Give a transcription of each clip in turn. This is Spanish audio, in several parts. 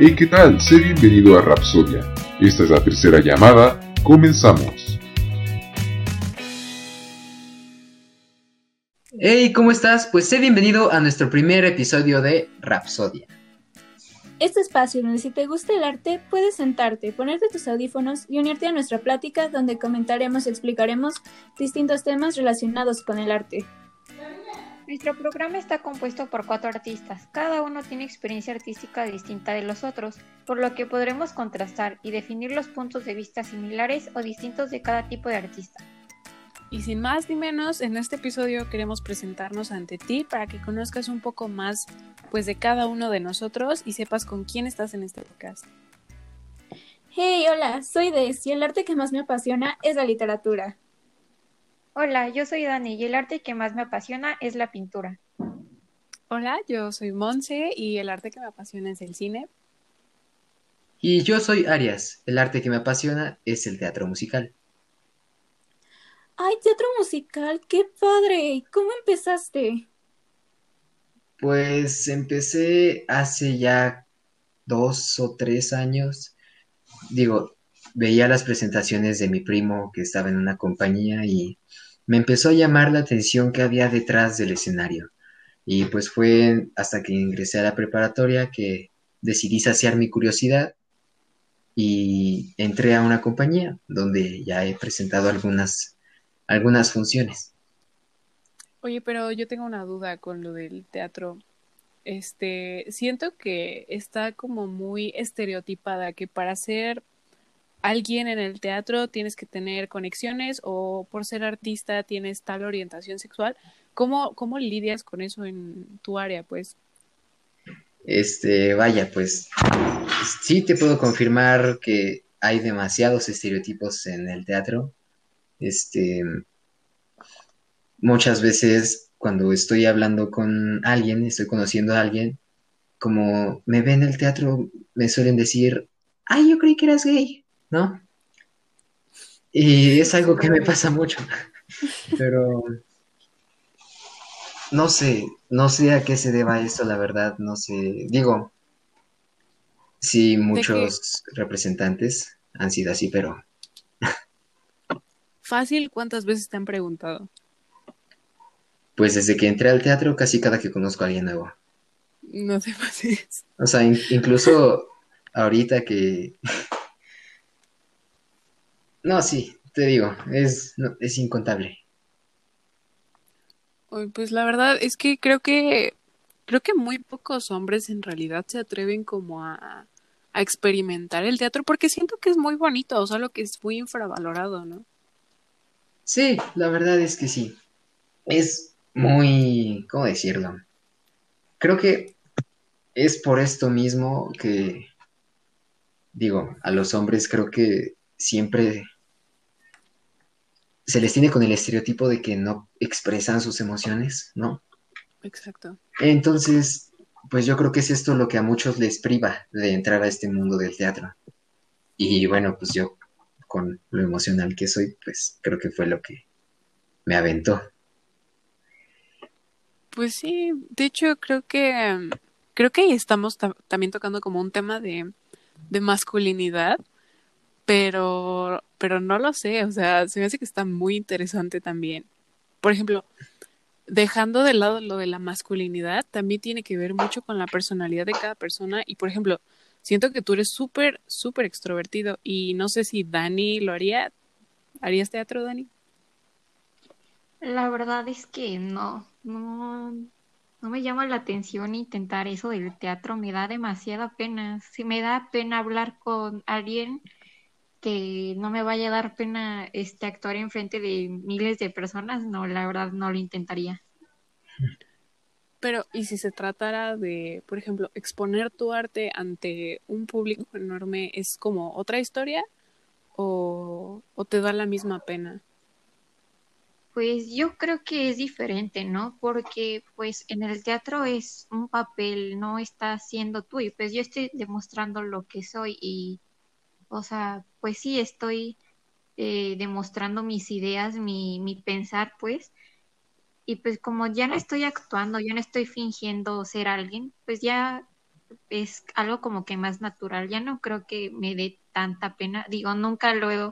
Hey, ¿qué tal? Sé bienvenido a Rapsodia. Esta es la tercera llamada. Comenzamos. Hey, ¿cómo estás? Pues sé bienvenido a nuestro primer episodio de Rapsodia. Este espacio donde si te gusta el arte, puedes sentarte, ponerte tus audífonos y unirte a nuestra plática donde comentaremos y explicaremos distintos temas relacionados con el arte. Nuestro programa está compuesto por cuatro artistas, cada uno tiene experiencia artística distinta de los otros, por lo que podremos contrastar y definir los puntos de vista similares o distintos de cada tipo de artista. Y sin más ni menos, en este episodio queremos presentarnos ante ti para que conozcas un poco más pues de cada uno de nosotros y sepas con quién estás en este podcast. Hey, hola, soy Des y el arte que más me apasiona es la literatura. Hola, yo soy Dani y el arte que más me apasiona es la pintura. Hola, yo soy Monse y el arte que me apasiona es el cine. Y yo soy Arias. El arte que me apasiona es el teatro musical. ¡Ay, teatro musical! ¡Qué padre! ¿Cómo empezaste? Pues empecé hace ya dos o tres años. Digo, veía las presentaciones de mi primo que estaba en una compañía y me empezó a llamar la atención que había detrás del escenario. Y pues fue hasta que ingresé a la preparatoria que decidí saciar mi curiosidad y entré a una compañía donde ya he presentado algunas, algunas funciones. Oye, pero yo tengo una duda con lo del teatro. Este, siento que está como muy estereotipada, que para ser alguien en el teatro tienes que tener conexiones o por ser artista tienes tal orientación sexual. ¿Cómo, cómo lidias con eso en tu área, pues? Este, vaya, pues sí te puedo confirmar que hay demasiados estereotipos en el teatro. Este, muchas veces cuando estoy hablando con alguien, estoy conociendo a alguien, como me ven en el teatro, me suelen decir, ay, yo creí que eras gay. ¿No? Y es algo que me pasa mucho, pero no sé, no sé a qué se deba esto, la verdad, no sé. Digo, sí, muchos representantes han sido así, pero... Fácil, ¿cuántas veces te han preguntado? Pues desde que entré al teatro, casi cada que conozco a alguien nuevo. No sé fácil. O sea, incluso ahorita que no, sí, te digo, es, es incontable. Pues la verdad es que creo que creo que muy pocos hombres en realidad se atreven como a, a experimentar el teatro porque siento que es muy bonito, solo que es muy infravalorado, ¿no? Sí, la verdad es que sí. Es muy, ¿cómo decirlo? Creo que es por esto mismo que, digo, a los hombres creo que siempre se les tiene con el estereotipo de que no expresan sus emociones, ¿no? Exacto. Entonces, pues yo creo que es esto lo que a muchos les priva de entrar a este mundo del teatro. Y bueno, pues yo, con lo emocional que soy, pues creo que fue lo que me aventó. Pues sí, de hecho creo que creo que estamos también tocando como un tema de, de masculinidad pero, pero no lo sé, o sea, se me hace que está muy interesante también. Por ejemplo, dejando de lado lo de la masculinidad, también tiene que ver mucho con la personalidad de cada persona y, por ejemplo, siento que tú eres súper, súper extrovertido y no sé si Dani lo haría. ¿Harías teatro, Dani? La verdad es que no, no, no me llama la atención intentar eso del teatro, me da demasiada pena. Si me da pena hablar con alguien que no me vaya a dar pena este actuar en frente de miles de personas, no, la verdad no lo intentaría. Pero, ¿y si se tratara de, por ejemplo, exponer tu arte ante un público enorme, es como otra historia o, o te da la misma pena? Pues yo creo que es diferente, ¿no? Porque pues en el teatro es un papel, no está siendo tú y pues yo estoy demostrando lo que soy y o sea, pues sí, estoy eh, demostrando mis ideas, mi, mi pensar, pues. Y pues como ya no estoy actuando, ya no estoy fingiendo ser alguien, pues ya es algo como que más natural. Ya no creo que me dé tanta pena. Digo, nunca lo he,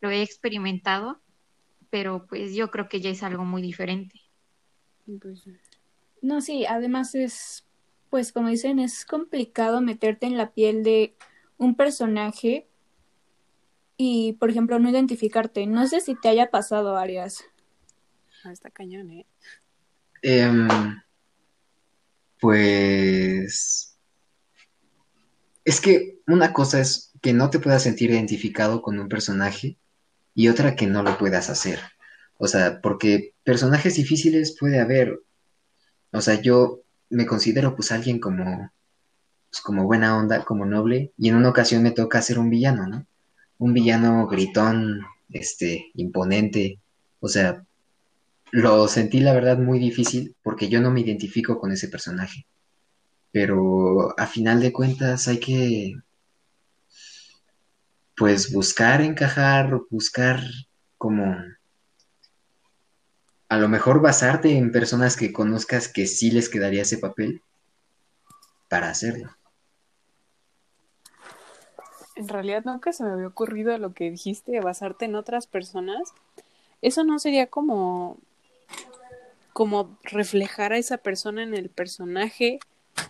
lo he experimentado, pero pues yo creo que ya es algo muy diferente. Pues, No, sí, además es, pues como dicen, es complicado meterte en la piel de un personaje y, por ejemplo, no identificarte. No sé si te haya pasado, Arias. ah, está cañón, ¿eh? Em, pues es que una cosa es que no te puedas sentir identificado con un personaje y otra que no lo puedas hacer. O sea, porque personajes difíciles puede haber. O sea, yo me considero pues alguien como, pues, como buena onda, como noble, y en una ocasión me toca ser un villano, ¿no? Un villano gritón, este, imponente. O sea, lo sentí la verdad muy difícil porque yo no me identifico con ese personaje. Pero a final de cuentas hay que, pues, buscar encajar, buscar como, a lo mejor basarte en personas que conozcas que sí les quedaría ese papel para hacerlo. En realidad nunca se me había ocurrido lo que dijiste de basarte en otras personas. Eso no sería como como reflejar a esa persona en el personaje.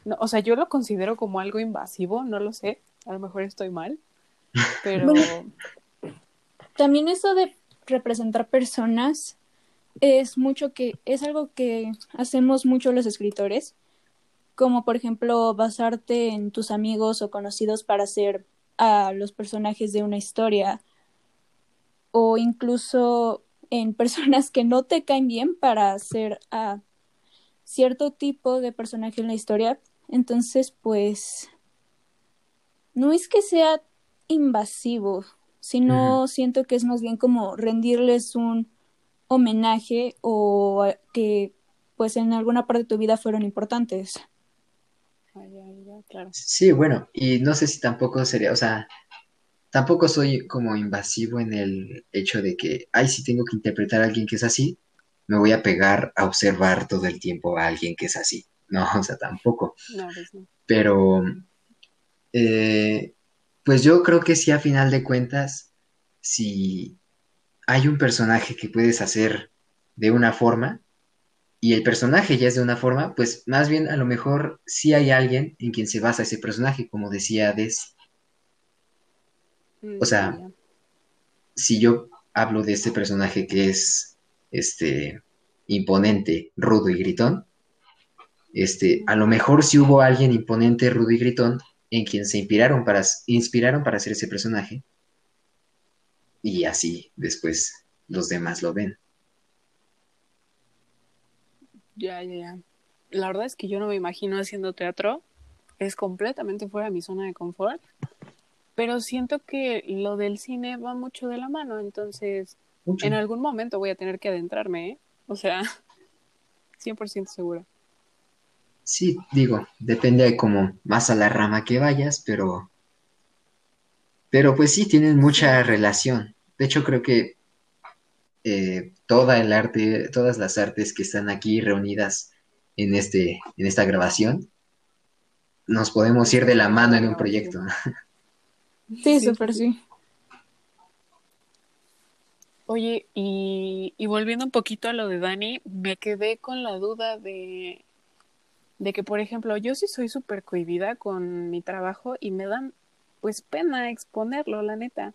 No, o sea, yo lo considero como algo invasivo, no lo sé. A lo mejor estoy mal. Pero Bueno. También eso de representar personas es mucho que es algo que hacemos mucho los escritores, como por ejemplo basarte en tus amigos o conocidos para hacer a los personajes de una historia o incluso en personas que no te caen bien para hacer a cierto tipo de personaje en la historia. Entonces, pues no es que sea invasivo, sino siento que es más bien como rendirles un homenaje o que pues en alguna parte de tu vida fueron importantes. Ah, claro. Sí, bueno, y no sé si tampoco sería, o sea, tampoco soy como invasivo en el hecho de que, ay, si tengo que interpretar a alguien que es así, me voy a pegar a observar todo el tiempo a alguien que es así. No, o sea, tampoco. No, pues no. Pero, eh, pues yo creo que sí, a final de cuentas, si hay un personaje que puedes hacer de una forma y el personaje ya es de una forma, pues más bien a lo mejor sí hay alguien en quien se basa ese personaje, como decía Des. Mm, O sea. Si yo hablo de este personaje que es este imponente, rudo y gritón, este, a lo mejor sí hubo alguien imponente, rudo y gritón en quien se inspiraron para, inspiraron para hacer ese personaje y así después los demás lo ven. Ya, ya, ya. La verdad es que yo no me imagino haciendo teatro. Es completamente fuera de mi zona de confort. Pero siento que lo del cine va mucho de la mano. Entonces, Mucho. en algún momento voy a tener que adentrarme, ¿eh? O sea, 100% segura. Sí, digo, depende de como más a la rama que vayas, pero pero pues sí tienen mucha relación. De hecho, creo que eh, toda el arte, todas las artes que están aquí reunidas en este, en esta grabación, nos podemos ir de la mano en un proyecto. Sí, súper sí. Oye, y, y volviendo un poquito a lo de Dani, me quedé con la duda de, de que, por ejemplo, yo sí soy súper cohibida con mi trabajo y me dan, pues, pena exponerlo, la neta,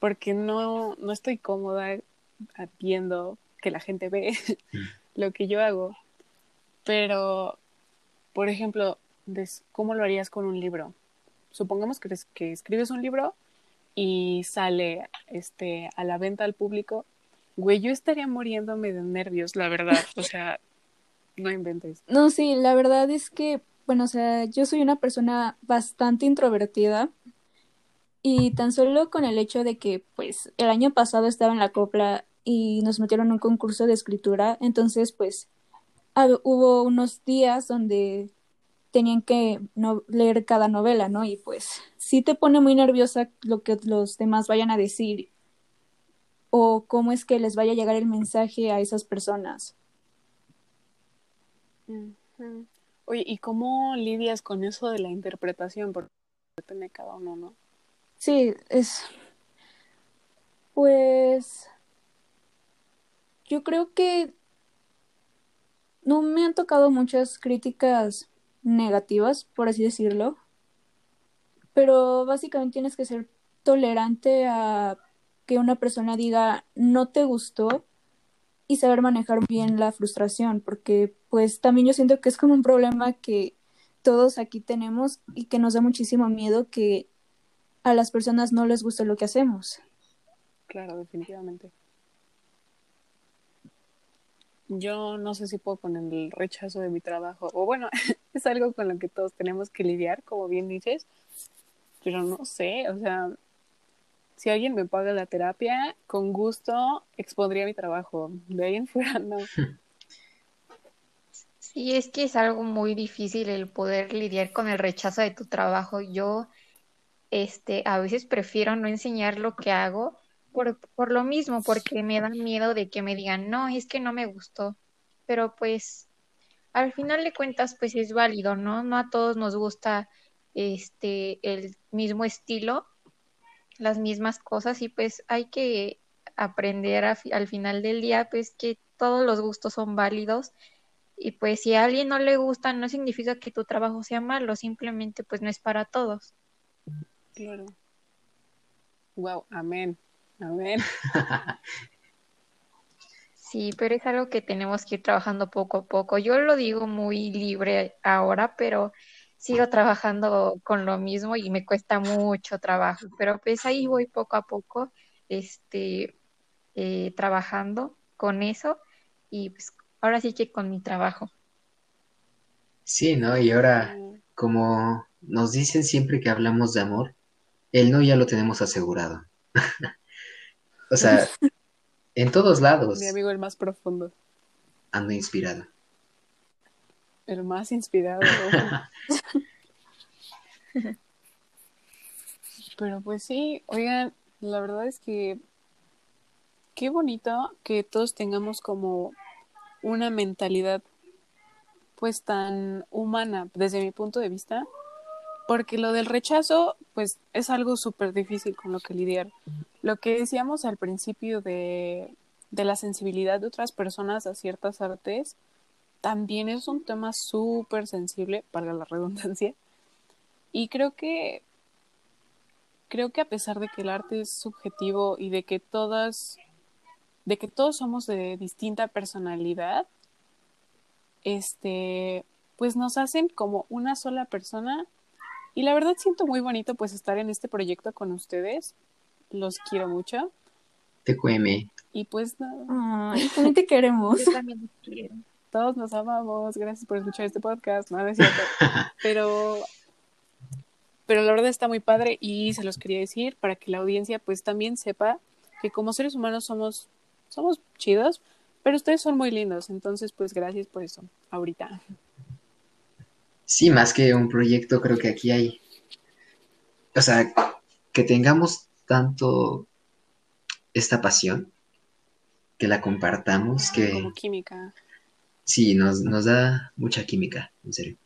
porque no, no estoy cómoda viendo que la gente ve lo que yo hago. Pero, por ejemplo, ¿cómo lo harías con un libro? Supongamos que, es- que escribes un libro y sale este a la venta al público, güey, yo estaría muriéndome de nervios, la verdad. O sea, no inventes. No, sí, la verdad es que, bueno, o sea, yo soy una persona bastante introvertida y tan solo con el hecho de que, pues, el año pasado estaba en la copla y nos metieron en un concurso de escritura, entonces, pues, hubo unos días donde tenían que no- leer cada novela, ¿no? Y pues sí te pone muy nerviosa lo que los demás vayan a decir o cómo es que les vaya a llegar el mensaje a esas personas. Oye, ¿y cómo lidias con eso de la interpretación? Porque depende de cada uno, ¿no? Sí, es. Pues. Yo creo que no me han tocado muchas críticas negativas, por así decirlo. Pero básicamente tienes que ser tolerante a que una persona diga no te gustó y saber manejar bien la frustración, porque pues también yo siento que es como un problema que todos aquí tenemos y que nos da muchísimo miedo que a las personas no les guste lo que hacemos. Claro, definitivamente. Yo no sé si puedo con el rechazo de mi trabajo, o bueno, es algo con lo que todos tenemos que lidiar, como bien dices, pero no sé, o sea, si alguien me paga la terapia, con gusto expondría mi trabajo. De ahí en fuera, no. Sí, es que es algo muy difícil el poder lidiar con el rechazo de tu trabajo. Yo, este, a veces prefiero no enseñar lo que hago por, por lo mismo, porque me da miedo de que me digan, no, es que no me gustó. Pero pues, al final de cuentas, pues es válido, ¿no? No a todos nos gusta este el mismo estilo las mismas cosas y pues hay que aprender al final del día pues que todos los gustos son válidos y pues si a alguien no le gusta no significa que tu trabajo sea malo, simplemente pues no es para todos. Claro. Wow, amén. Amén. Sí, pero es algo que tenemos que ir trabajando poco a poco. Yo lo digo muy libre ahora, pero sigo trabajando con lo mismo y me cuesta mucho trabajo, pero pues ahí voy poco a poco, este, eh, trabajando con eso y pues ahora sí que con mi trabajo. Sí, ¿no? Y ahora, como nos dicen siempre que hablamos de amor, el no ya lo tenemos asegurado. o sea, en todos lados. Mi amigo el más profundo. Ando inspirado. El más inspirado. Pero pues sí, oigan, la verdad es que qué bonito que todos tengamos como una mentalidad pues tan humana desde mi punto de vista, porque lo del rechazo pues es algo súper difícil con lo que lidiar. Lo que decíamos al principio de, de la sensibilidad de otras personas a ciertas artes, también es un tema súper sensible, para la redundancia. Y creo que creo que a pesar de que el arte es subjetivo y de que todas de que todos somos de distinta personalidad, este, pues nos hacen como una sola persona y la verdad siento muy bonito pues estar en este proyecto con ustedes. Los quiero mucho. Te cueme. Y pues Ay, también te queremos. Yo también te quiero todos nos amamos, gracias por escuchar este podcast, no, es cierto. Pero, pero la verdad está muy padre y se los quería decir para que la audiencia pues también sepa que como seres humanos somos, somos chidos, pero ustedes son muy lindos, entonces pues gracias por eso, ahorita. Sí, más que un proyecto, creo que aquí hay, o sea, que tengamos tanto esta pasión, que la compartamos, que... Como química. Sí, nos, nos da mucha química, en serio.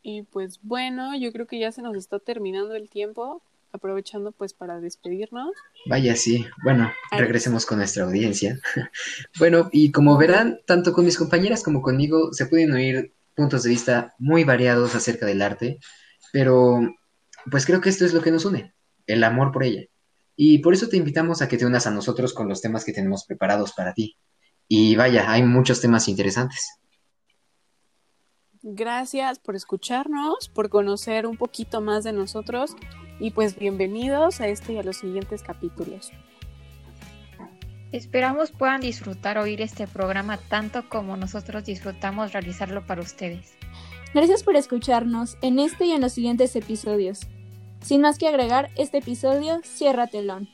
Y pues bueno, yo creo que ya se nos está terminando el tiempo, aprovechando pues para despedirnos. Vaya, sí. Bueno, regresemos con nuestra audiencia. bueno, y como verán, tanto con mis compañeras como conmigo se pueden oír puntos de vista muy variados acerca del arte, pero pues creo que esto es lo que nos une, el amor por ella. Y por eso te invitamos a que te unas a nosotros con los temas que tenemos preparados para ti. Y vaya, hay muchos temas interesantes. Gracias por escucharnos, por conocer un poquito más de nosotros y pues bienvenidos a este y a los siguientes capítulos. Esperamos puedan disfrutar oír este programa tanto como nosotros disfrutamos realizarlo para ustedes. Gracias por escucharnos en este y en los siguientes episodios. Sin más que agregar, este episodio cierra telón.